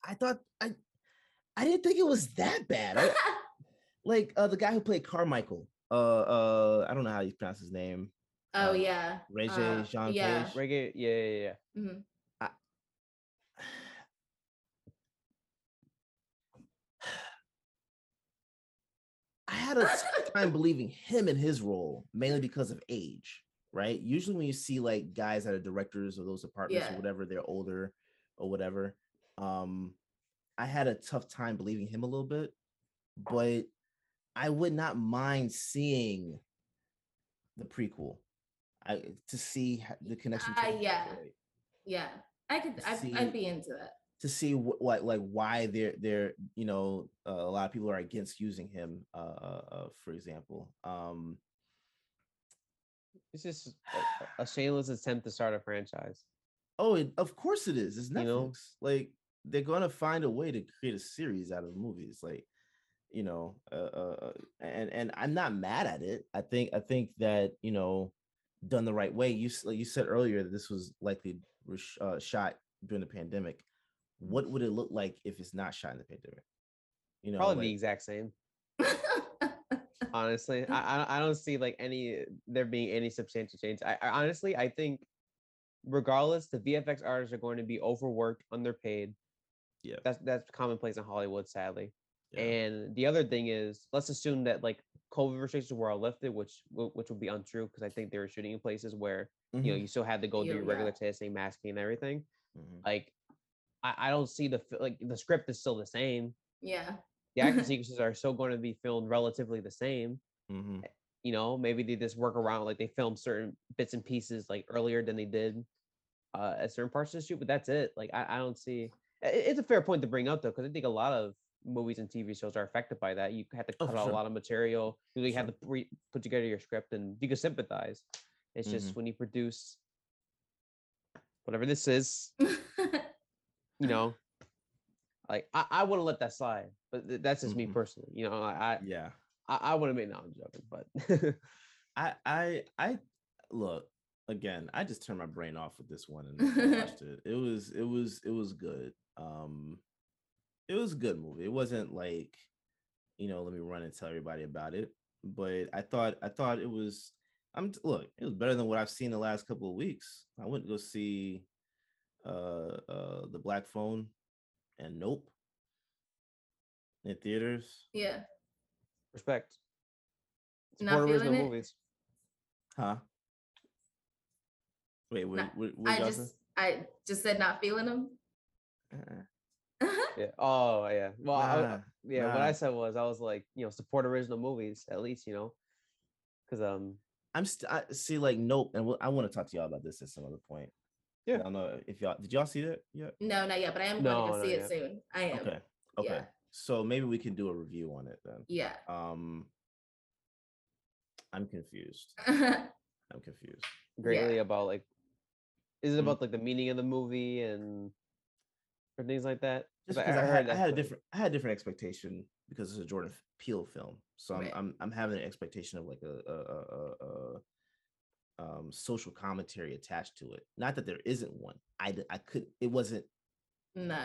I thought I I didn't think it was that bad. I, like uh the guy who played Carmichael. Uh uh I don't know how you pronounce his name. oh Uh, yeah. Regé Uh, Jean yeah. Page. Reggae, yeah, yeah, yeah. Mhm. I had a tough time believing him in his role, mainly because of age, right? Usually, when you see like guys that are directors of those departments or whatever, they're older or whatever. Um, I had a tough time believing him a little bit, but I would not mind seeing the prequel. I to see the connection. Uh, yeah. Yeah, I could. I'd, I'd be into that. To see what, what like why they're they're you know uh, a lot of people are against using him uh, uh, uh for example um It's just a, a shameless attempt to start a franchise. oh it, of course it is it's You know? like they're gonna find a way to create a series out of movies like you know uh, uh uh, and and i'm not mad at it i think i think that you know done the right way you like you said earlier that this was likely uh, shot during the pandemic what would it look like if it's not shot in the pandemic you know Probably like- the exact same. Honestly, I, I don't- see like any there being any substantial change. I, I honestly I think regardless, the VFX artists are going to be overworked, underpaid. Yeah. That's that's commonplace in Hollywood, sadly. Yeah. And the other thing is, let's assume that like COVID restrictions were all lifted, which which would be untrue because I think they were shooting in places where you know Mhm, you still had to go do Yeah, your yeah. regular testing, masking, and everything. mhm. Like, I, I don't see the like the script is still the same. yeah. The action sequences are still going to be filmed relatively the same Mhm. you know maybe they just work around like they film certain bits and pieces like earlier than they did uh at certain parts of the shoot but that's it like i, I don't see I- It's a fair point to bring up though, because I think a lot of movies and TV shows are affected by that. You have to Oh, cut for out sure. a lot of material. You really have Sure. to pre- put together your script, and you can sympathize. It's just Mhm. when you produce whatever this is, you know, like I, I wouldn't let that slide. But th- that's just me Mhm. personally. You know, I Yeah. I, I wouldn't make no I'm joking, but I I I look again. I just turned my brain off with this one and watched it. It was it was it was good. Um, it was a good movie. It wasn't like, you know, let me run and tell everybody about it. But I thought I thought it was. I'm look. It was better than what I've seen the last couple of weeks. I went to go see, uh, uh, the Black Phone, and Nope. In theaters, yeah. respect. Not Support original feeling it? movies. huh? Wait, what? Not- what, what I y'all say? just I just said not feeling them. Uh-uh. Yeah. Oh yeah. Well, I- I- Nah, yeah. What. I said was I was like, you know, support original movies at least, you know, because um, I'm st- I see like nope, and we'll, I want to talk to y'all about this at some other point. Yeah. I don't know if y'all did y'all see that yet. No, not yet, but I am No, going to not go see it yet. soon. I am. Okay, okay. Yeah. So maybe we can do a review on it then. Yeah. Um, I'm confused. I'm confused. greatly about like, is it Mm. about like the meaning of the movie and or things like that? Just 'Cause because I, had, I had a different I had a different expectation because it's a Jordan Peele film, so I'm Right. I'm, I'm having an expectation of like a, a, a, a, a um social commentary attached to it. Not that there isn't one. I I could it wasn't no.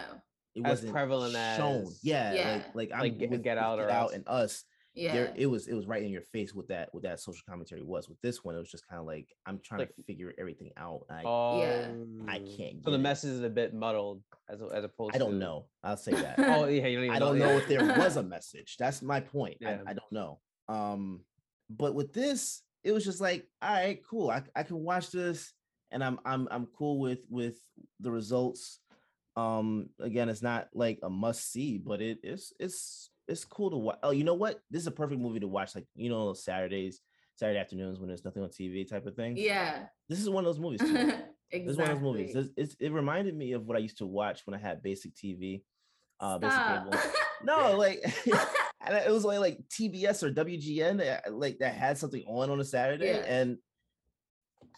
it As wasn't prevalent shown. as- Yeah, Yeah. like like I'm Like Get- with, Get with Out or Get out Us. and us. Yeah. There, it was it was right in your face with that what that social commentary was. With this one, it was just kind of like I'm trying Like- to figure everything out. and I Yeah. I can't So the it. message is a bit muddled as a- as opposed. I don't to- know. I'll say that. Oh yeah, you don't even I don't yeah. know if there was a message. That's my point. Yeah. I, I don't know. Um, but with this, it was just like, all right, cool. I, I can watch this, and I'm I'm I'm cool with with the results. Um, again, it's not like a must see, but it is it's it's cool to watch. Oh, you know what? This is a perfect movie to watch, like you know, Saturdays, Saturday afternoons when there's nothing on TV type of thing. yeah. This is one of those movies. exactly. This is one of those movies. This- it's- it reminded me of what I used to watch when I had basic TV. Uh, basic Stop. cable. No, like and it was only like TBS or WGN that like that had something on on a Saturday, Yeah. and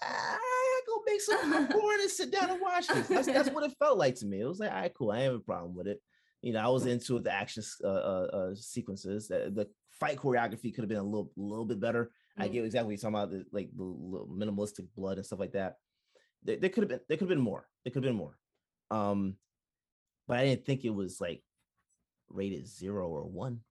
I go make some popcorn and sit down and watch this. That's, that's what it felt like to me. It was like, all right, cool. I have a problem with it. You know, I was into the action uh, uh, uh, sequences. The, the fight choreography could have been a little, little bit better. I Mhm. get exactly what you're talking about, the, like the minimalistic blood and stuff like that. There, there could have been, there could have been more. There could have been more. Um, but I didn't think it was like rated zero or one.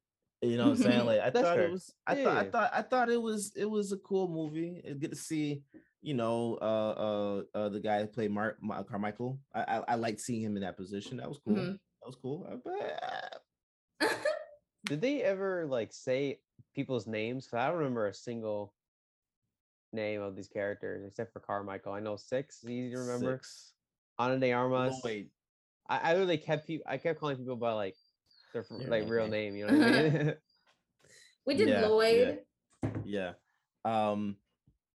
You know what I'm saying? Like I That's thought fair. it was. I thought I thought I thought it was it was a cool movie. It's good to see. You know, uh, uh, uh the guy who played Mark Ma- Carmichael. I, I I liked seeing him in that position. That was cool. Mhm. That was cool. Uh, But Did they ever like say people's names? Cause I don't remember a single name of these characters except for Carmichael. I know six is easy to remember. six. Ana de Armas. Wait, I, I literally kept people. I kept calling people by like their fr- Their like real nickname. name. You know what I mean? we did Yeah, yeah. Lloyd. Yeah. Um,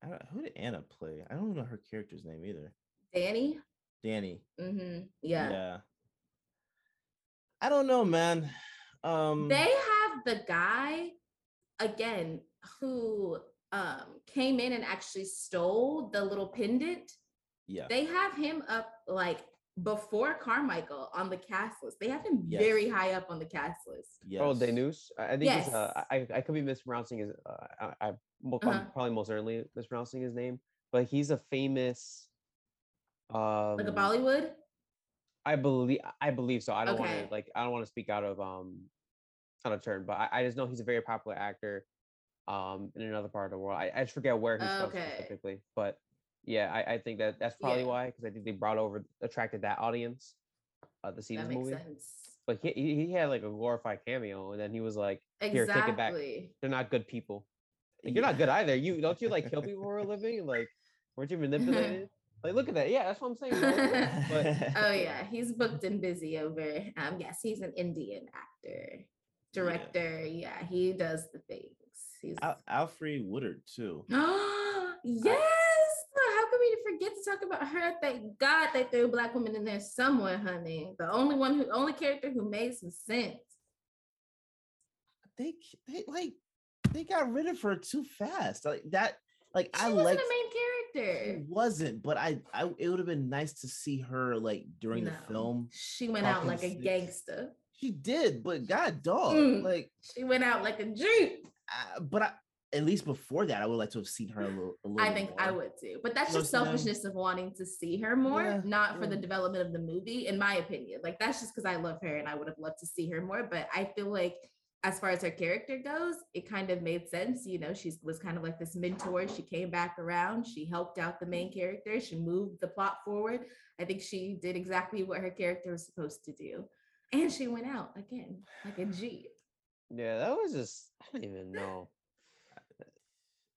I don't, who did Ana play? I don't know her character's name either. Danny. Danny. Mm-hmm. Yeah. Yeah. I don't know, man. Um, They have the guy again who um came in and actually stole the little pendant. yeah. They have him up like before Carmichael on the cast list. They have him very high up on the cast list. yes. Oh, Danus. I I think it's, uh, Yes. I I could be mispronouncing his. Uh, I, I mo- Uh-huh. Probably most certainly mispronouncing his name, but he's a famous. Um, Like a Bollywood. I believe I believe so. I don't want to like I don't want to speak out of um out of turn, but I, I just know he's a very popular actor um in another part of the world. I, I just forget where he's from specifically, but yeah, I, I think that that's probably Yeah. why because I think they brought over attracted that audience uh, to see That this movie. sense. But he, he he had like a glorified cameo, and then he was like, "Here, take it back. Exactly. They're not good people. Like, you're not good either. You don't you like kill people for a living? Like, weren't you manipulated? like, look at that. Yeah, that's what I'm saying. But oh yeah, he's booked and busy over. Um, yes, he's an Indian actor, director. Yeah, he does the things. He's Al- Alfre Woodard too. Oh, yes. How come we forget to talk about her? Thank God they threw black woman in there somewhere, honey. The only one who, only character who made some sense. They they like they got rid of her too fast. Like that. Like She I wasn't like the main character. it wasn't, but I I it would have been nice to see her like during No. the film. She went out like a gangster. She did, but god dog, Mm. like She went out like a uh, but I, at least before that, I would like to have seen her a little. A little I think I would too. But that's You just what I'm selfishness of wanting to see her more, Yeah, not for the development of the movie, in my opinion. Like that's just because I love her and I would have loved to see her more. But I feel like as far as her character goes, it kind of made sense. You know, she was kind of like this mentor. She came back around. She helped out the main character. She moved the plot forward. I think she did exactly what her character was supposed to do. And she went out again like a G. Yeah, that was just I don't even know.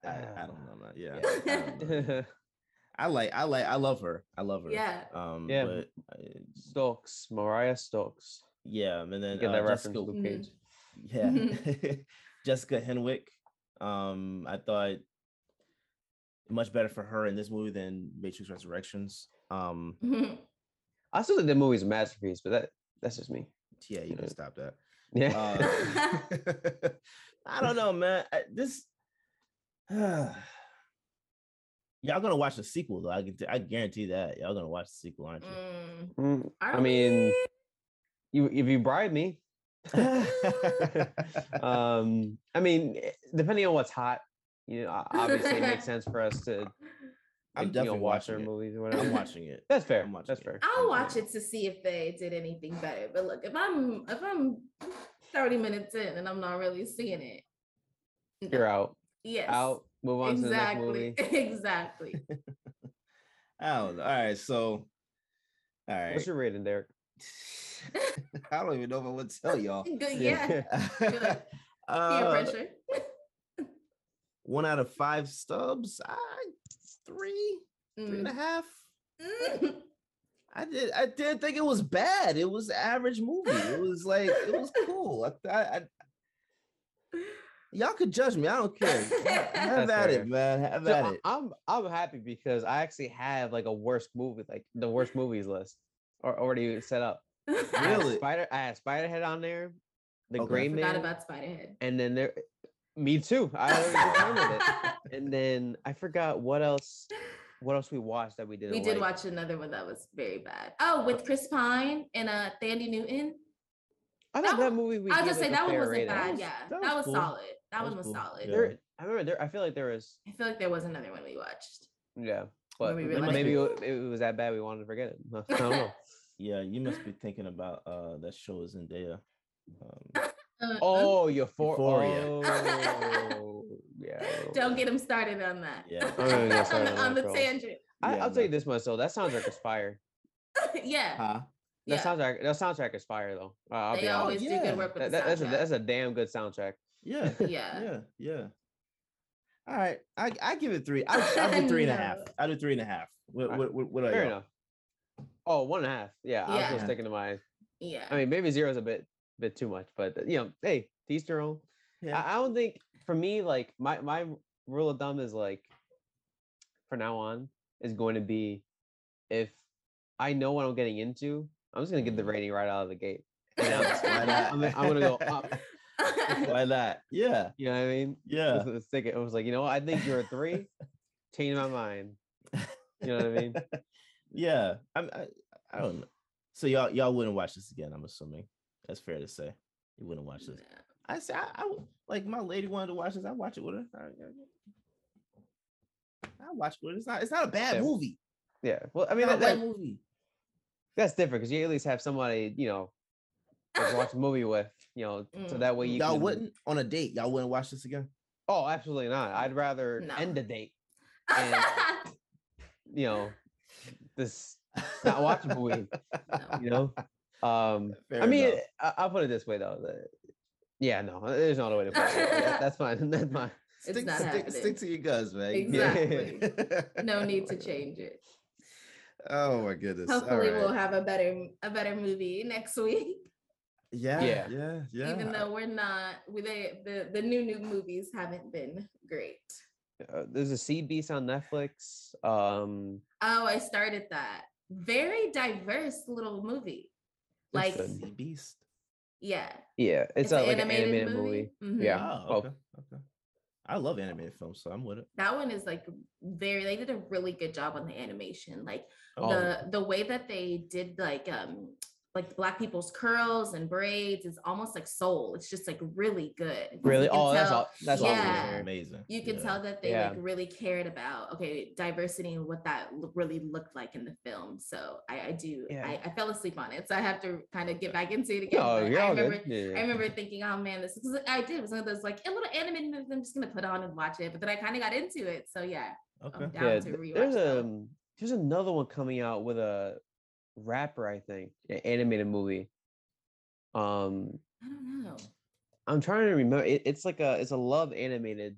I, I don't know, man. Yeah, Yeah. I, know. I like, I like, I love her. I love her. Yeah. Um. Yeah. But uh, Stokes, Mariah Stokes. yeah, and then Get uh, that Jessica, reference, Luke Cage. Yeah. Jessica Henwick. Um, I thought much better for her in this movie than Matrix Resurrections. Um, I still think the movie's a masterpiece, but that that's just me. yeah, you can stop that. Yeah. Uh, I don't know, man. I- This y'all gonna watch the sequel though. I can I guarantee that y'all gonna watch the sequel, aren't you? Mm, Mm, I mean, you if you bribe me. um, I mean, eh, depending on what's hot, you know, obviously it makes sense for us to I'm like, you know, definitely watch watching our it. movies or whatever. I'm watching it. That's fair. I'm watching That's it. fair. I'll watch it to see if they did anything better. But look, if I'm if I'm 30 minutes in and I'm not really seeing it, no. You're out. Yes. Out. Move on to the next movie. Exactly. exactly. I don't know. All right, so all right. What's your rating, Derrick? I don't even know if I would tell y'all. Good. Yeah. Good. Uh, pressure. one out of five stubs. I three, three Mm. half. Mm. I did. I didn't think it was bad. It was average movie. It was like it was cool. I, I, I y'all could judge me. I don't care. Have at fair. it, man. Have So at I- it. I'm I'm happy because I actually have like a worst movie, like the worst movies list, or already set up. I had Really? Spider, I had Spiderhead on there, the Okay. Gray Forgot Man, about Spiderhead. and then there, me too. I already it. And then I forgot what else. What else we watched that we didn't. we did like. watch another one that was very bad. Oh, with Chris Pine and uh Thandie Newton. I that thought that one- movie. We I'll just say that one wasn't rating. bad. was- yeah, that that was was, cool. solid. That, That one was was cool. solid. Yeah. There, I remember there. I feel like there was. I feel like there was another one we watched. Yeah, but we maybe it- it, it was that bad we wanted to forget it. I don't know. Yeah, you must be thinking about uh that show is Zendaya. Um, Uh, Oh, Euphor- Euphoria. Oh, yeah. Don't get him started on that. Yeah. I'm gonna get started on, on on the girl. tangent. I, Yeah, I'll tell you this much though. That soundtrack is fire. yeah. huh? That yeah. soundtrack. That soundtrack is fire though. Uh, I'll they be always honest. do yeah. good work with That, the that- that's a soundtrack. that's a damn good soundtrack. Yeah. yeah. Yeah. Yeah. All right. I I give it three. I I do three and a half. No. I do three and a half. What Alright. what what, what are Fair y'all? enough. Oh, one and a half. Yeah, I was Yeah. still sticking to my. Yeah. I mean, maybe zero is a bit bit too much, but you know, hey, to each their own. Yeah. I, I don't think for me, like my my rule of thumb is like, for now on, is going to be, if I know what I'm getting into, I'm just gonna get the Mhm. rating right out of the gate. And I'm, just- Why not? I'm, I'm gonna go up. Why that? Yeah. You know what I mean? Yeah. Let's take it. I was like, you know what? I think you're a three. Change my mind. You know what I mean? Yeah. I'm I, I don't know. So y'all y'all wouldn't watch this again, I'm assuming. That's fair to say. You wouldn't watch this. I say I, I would- like my lady wanted to watch this. I watch it with her. I, I, I watch it her. It's not it's not a bad Yeah. movie. Yeah. Well, I mean, that, a bad that- movie. that's different because you at least have somebody, you know, watch a movie with, you know, so Mm. that way you Y'all can- wouldn't on a date. Y'all wouldn't watch this again. Oh, absolutely not. I'd rather No. end the date. And- You know, this not watch a movie. You know. Um, Fair I mean, enough. I, I'll put it this way though. the- yeah, no, there's no other way to put it. That- That's fine. That's fine. It's stick, not stick, happening. stick to your guns, man. Exactly. no need to change it. Oh my goodness. All Hopefully we'll have a better a better movie next week. Yeah, Yeah. yeah, yeah, yeah. Even though we're not we they, the the new new movies haven't been great. uh, there's a Sea Beast on Netflix. Um, Oh, I started that. Very diverse little movie. Like, good. Sea Beast. yeah. yeah, it's, a, an like an animated movie. Mhm. Yeah. Oh, okay. Okay. I love animated films, so I'm with it. That one is like very they did a really good job on the animation. Like Oh, the the way that they did like um like black people's curls and braids is almost like soul. It's just like really good. 'cause you Really? can Oh, that's all. That's yeah. awesome. amazing. You can Yeah. tell that they Yeah. like really cared about okay diversity and what that lo- really looked like in the film. So I, I do Yeah. I, I fell asleep on it, so I have to kind of get back into it again. No, but you're I all remember good. Yeah, yeah. I remember thinking, oh man, this is I did. It was one of those like a little animated movie I'm just gonna put on and watch it. But then I kind of got into it. So yeah, Okay. I'm down yeah, to rewatch there's that. um there's another one coming out with a rapper, I think, an animated movie. Um, I don't know. I'm trying to remember. It, it's like a it's a love animated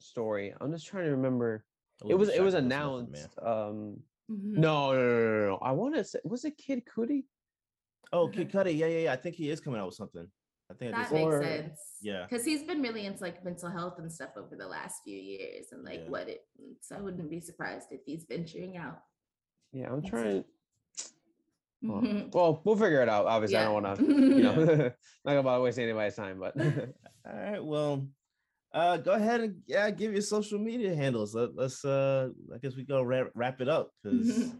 story. I'm just trying to remember. It was it was if it's nothing, announced. Um, Mhm. no, no, no, no, no. I want to say was it Kid Cudi? Oh, Kid Cudi. Yeah, yeah, yeah. I think he is coming out with something. I think I That makes Or- sense. Yeah. Because he's been really into like mental health and stuff over the last few years and like Yeah. what it so I wouldn't be surprised if he's venturing out. Yeah, I'm trying. Well, Mhm. well, we'll figure it out. Obviously, I don't want to. You know, not gonna bother wasting anybody's time, but All right. Well, uh, go ahead and yeah, give your social media handles. Let, let's uh, I guess we go wrap, wrap it up because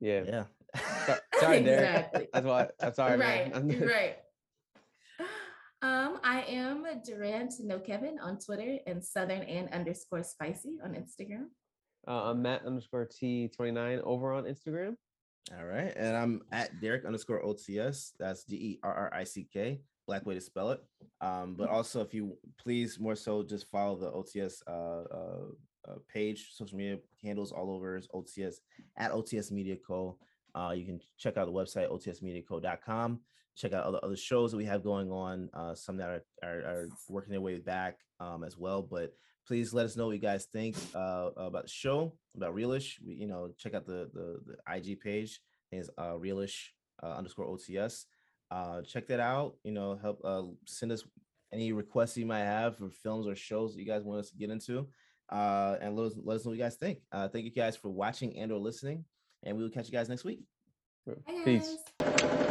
yeah. yeah. So- Sorry, Derrick. Exactly. That's why. I'm sorry, right, man. right. Um, I am Durant No Kevin on Twitter and Southern and underscore spicy on Instagram. Uh, I'm Matt underscore T29 over on Instagram. All right. And I'm at Derrick underscore OTS. That's D E R R I C K. Black way to spell it. Um, but also if you please more so just follow the OTS uh, uh, uh page, social media handles all over is OTS at OTS Media Co. Uh, you can check out the website otsmediaco.com. Check out other other shows that we have going on. Uh, some that are, are, are working their way back um, as well. But please let us know what you guys think uh, about the show, about Realish. We, you know, check out the the, the IG page. I think It's uh, Realish uh, underscore OTS. Uh, check that out. You know, help uh, send us any requests you might have for films or shows that you guys want us to get into. Uh, and let us, let us know what you guys think. Uh, thank you guys for watching and or listening. And we will catch you guys next week. Bye, Peace. guys.